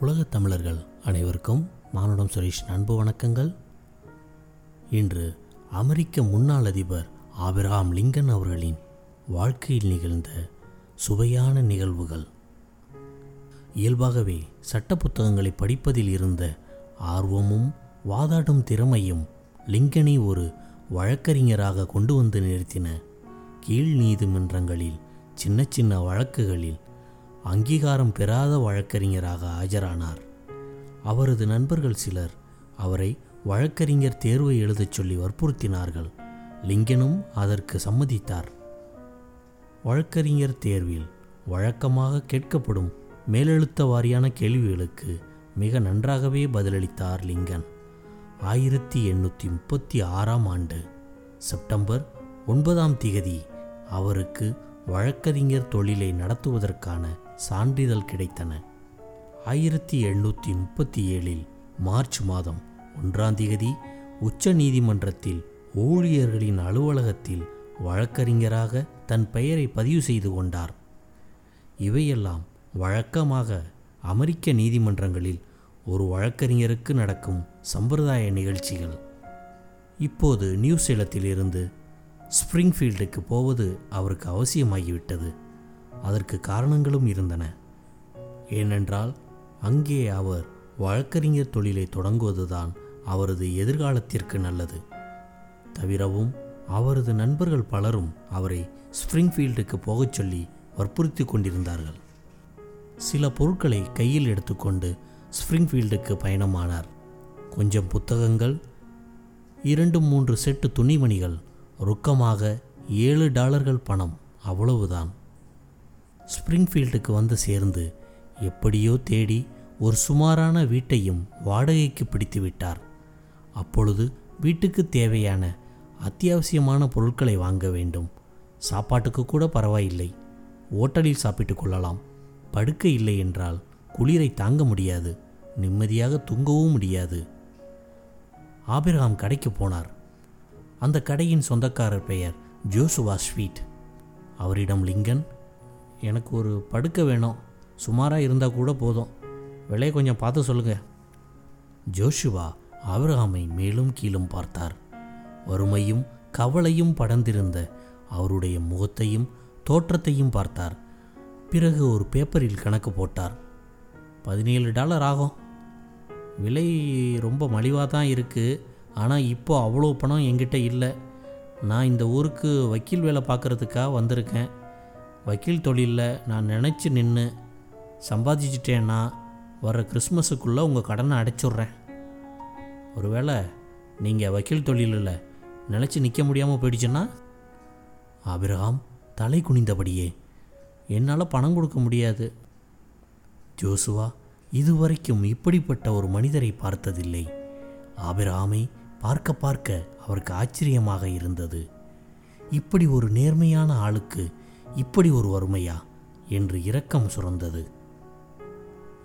உலகத் தமிழர்கள் அனைவருக்கும் மானுடம் சுரேஷ் அன்பு வணக்கங்கள். இன்று அமெரிக்க முன்னாள் அதிபர் ஆபிரகாம் லிங்கன் அவர்களின் வாழ்க்கையில் நிகழ்ந்த சுவையான நிகழ்வுகள். இயல்பாகவே சட்ட புத்தகங்களை படிப்பதில் இருந்த ஆர்வமும் வாதாடும் திறமையும் லிங்கனை ஒரு வழக்கறிஞராக கொண்டு வந்து நிறுத்தின கீழ் நீதிமன்றங்களில் சின்ன சின்ன வழக்குகளில் அங்கீகாரம் பெறாத வழக்கறிஞராக ஆஜரானார். அவரது நண்பர்கள் சிலர் அவரை வழக்கறிஞர் தேர்வை எழுதச் சொல்லி வற்புறுத்தினார்கள். லிங்கனும் அதற்கு சம்மதித்தார். வழக்கறிஞர் தேர்வில் வழக்கமாக கேட்கப்படும் மேலெழுத்த வாரியான கேள்விகளுக்கு மிக நன்றாகவே பதிலளித்தார் லிங்கன். ஆயிரத்தி எண்ணூற்றி முப்பத்தி ஆறாம் ஆண்டு செப்டம்பர் ஒன்பதாம் திகதி அவருக்கு வழக்கறிஞர் தொழிலை நடத்துவதற்கான சான்றிதழ் கிடைத்தன. ஆயிரத்தி எண்ணூற்றி முப்பத்தி ஏழில் மார்ச் மாதம் ஒன்றாம் தேதி உச்ச நீதிமன்றத்தில் ஊழியர்களின் அலுவலகத்தில் வழக்கறிஞராக தன் பெயரை பதிவு செய்து கொண்டார். இவையெல்லாம் வழக்கமாக அமெரிக்க நீதிமன்றங்களில் ஒரு வழக்கறிஞருக்கு நடக்கும் சம்பிரதாய நிகழ்ச்சிகள். இப்போது நியூசேலத்திலிருந்து ஸ்ப்ரிங்ஃபீல்டுக்கு போவது அவருக்கு அவசியமாகிவிட்டது. அதற்கு காரணங்களும் இருந்தன. ஏனென்றால் அங்கே அவர் வழக்கறிஞர் தொழிலை தொடங்குவதுதான் அவரது எதிர்காலத்திற்கு நல்லது. தவிரவும் அவரது நண்பர்கள் பலரும் அவரை ஸ்ப்ரிங்ஃபீல்டுக்கு போகச் சொல்லி வற்புறுத்தி கொண்டிருந்தார்கள். சில பொருட்களை கையில் எடுத்துக்கொண்டு ஸ்ப்ரிங்ஃபீல்டுக்கு பயணமானார். கொஞ்சம் புத்தகங்கள் இரண்டு மூன்று செட்டு துணிமணிகள் ரொக்கமாக ஏழு டாலர்கள் பணம் அவ்வளவுதான். ஸ்ப்ரிங்ஃபீல்டுக்கு வந்து சேர்ந்து எப்படியோ தேடி ஒரு சுமாரான வீட்டையும் வாடகைக்கு பிடித்து விட்டார். அப்பொழுது வீட்டுக்கு தேவையான அத்தியாவசியமான பொருட்களை வாங்க வேண்டும். சாப்பாட்டுக்கு கூட பரவாயில்லை. ஓட்டலில் சாப்பிட்டு கொள்ளலாம். படுக்கை இல்லை என்றால் குளிரை தாங்க முடியாது. நிம்மதியாக தூங்கவும் முடியாது. ஆபிரகாம் கடைக்கு போனார். அந்த கடையின் சொந்தக்காரர் பெயர் ஜோசுவா ஸ்வீட். அவரிடம் லிங்கன் எனக்கு ஒரு படுக்கை வேணும். சுமாராக இருந்தால் கூட போதும். விலையை கொஞ்சம் பார்த்து சொல்லுங்க. ஜோஷுவா ஆபிரகாமை மேலும் கீழும் பார்த்தார். வறுமையும் கவலையும் படர்ந்திருந்த அவருடைய முகத்தையும் தோற்றத்தையும் பார்த்தார். பிறகு ஒரு பேப்பரில் கணக்கு போட்டார். பதினேழு டாலர் ஆகும். விலை ரொம்ப மலிவாக தான் இருக்குது ஆனால் இப்போ அவ்வளோ பணம் என்கிட்ட இல்லை. நான் இந்த ஊருக்கு வக்கீல் வேலை பார்க்குறதுக்காக வந்திருக்கேன். வக்கீல் தொழிலில் நான் நினச்சி நின்று சம்பாதிச்சிட்டேன்னா வர கிறிஸ்மஸுக்குள்ளே உங்கள் கடனை அடைச்சிட்றேன். ஒருவேளை நீங்கள் வக்கீல் தொழிலில் நினச்சி நிற்க முடியாமல் போயிடுச்சுன்னா? அபிரகாம் தலை குனிந்தபடியே. என்னால் பணம் கொடுக்க முடியாது. ஜோசுவா இதுவரைக்கும் இப்படிப்பட்ட ஒரு மனிதரை பார்த்ததில்லை. ஆபிரகாமை பார்க்க பார்க்க அவருக்கு ஆச்சரியமாக இருந்தது. இப்படி ஒரு நேர்மையான ஆளுக்கு இப்படி ஒரு வறுமையா என்று இரக்கம் சுரந்தது.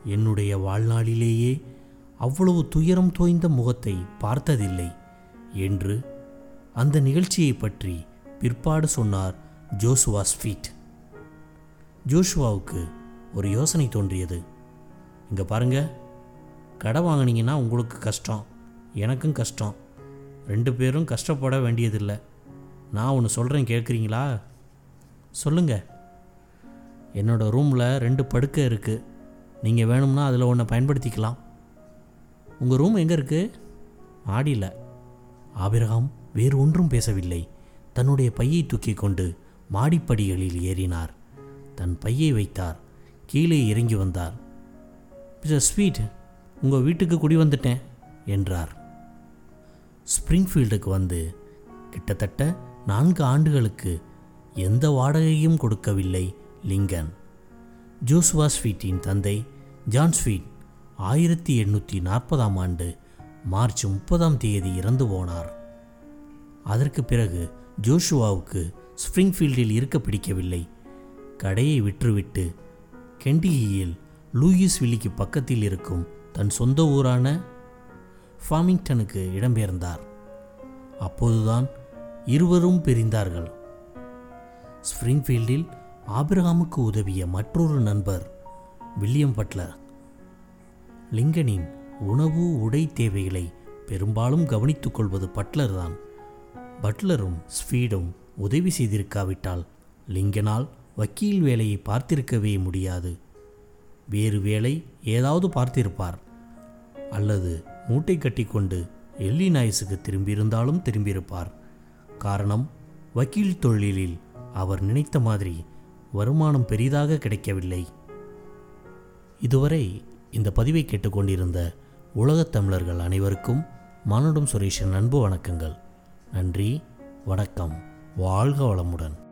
என்னுடைய வாழ்நாளிலேயே அவ்வளவு துயரம் தோய்ந்த முகத்தை பார்த்ததில்லை என்று அந்த நிகழ்ச்சியை பற்றி பிற்பாடு சொன்னார் ஜோசுவா ஸ்வீட். ஜோஷுவாவுக்கு ஒரு யோசனை தோன்றியது. இங்கே பாருங்க கடை வாங்கினீங்கன்னா உங்களுக்கு கஷ்டம் எனக்கும் கஷ்டம் ரெண்டு பேரும் கஷ்டப்பட வேண்டியதில்லை. நான் ஒன்று சொல்கிறேன் கேட்குறீங்களா சொல்லுங்க. என்னோடய ரூமில் ரெண்டு படுக்கை இருக்குது நீங்கள் வேணும்னா அதில் ஒன்றை பயன்படுத்திக்கலாம். உங்கள் ரூம் எங்கே இருக்குது மாடியில் ஆபிரகாம் வேறு ஒன்றும் பேசவில்லை. தன்னுடைய பையை தூக்கி கொண்டு மாடிப்படிகளில் ஏறினார். தன் பையை வைத்தார். கீழே இறங்கி வந்தார். மிஸ்டர் ஸ்வீட் உங்கள் வீட்டுக்கு குடி வந்துட்டேன் என்றார். ஸ்ப்ரிங்ஃபீல்டுக்கு வந்து கிட்டத்தட்ட நான்கு ஆண்டுகளுக்கு எந்த வாடகையும் கொடுக்கவில்லை லிங்கன். ஜோசுவா ஸ்வீட்டின் தந்தை ஜான் ஸ்வீட் ஆயிரத்தி எண்ணூற்றி நாற்பதாம் ஆண்டு மார்ச் முப்பதாம் தேதி இறந்து போனார். அதற்கு பிறகு ஜோஷுவாவுக்கு ஸ்ப்ரிங்ஃபீல்டில் இருக்க பிடிக்கவில்லை. கடையை விற்றுவிட்டு கெண்டிகியில் லூயிஸ் வில்லிக்கு பக்கத்தில் இருக்கும் தன் சொந்த ஊரான ஃபார்மிங்டனுக்கு இடம்பெயர்ந்தார். அப்போதுதான் இருவரும் பிரிந்தார்கள். ஸ்ப்ரிங்ஃபீல்டில் ஆபிரகாமுக்கு உதவிய மற்றொரு நண்பர் வில்லியம் பட்லர். லிங்கனின் உணவு உடை தேவைகளை பெரும்பாலும் கவனித்துக் கொள்வது பட்லர் தான் பட்லரும் ஸ்பீடும் உதவி செய்திருக்காவிட்டால் லிங்கனால் வக்கீல் வேலையை பார்த்திருக்கவே முடியாது. வேறு வேலை ஏதாவது பார்த்திருப்பார். அல்லது மூட்டை கட்டிக்கொண்டு எல்லினாய்ஸுக்கு திரும்பியிருந்தாலும் திரும்பியிருப்பார். காரணம் வக்கீல் தொழிலில் அவர் நினைத்த மாதிரி வருமானம் பெரிதாக கிடைக்கவில்லை. இதுவரை இந்த பதிவை கேட்டுக்கொண்டிருந்த உலகத் தமிழர்கள் அனைவருக்கும் மானுடம் சுரேஷன் அன்பு வணக்கங்கள். நன்றி வணக்கம் வாழ்க வளமுடன்.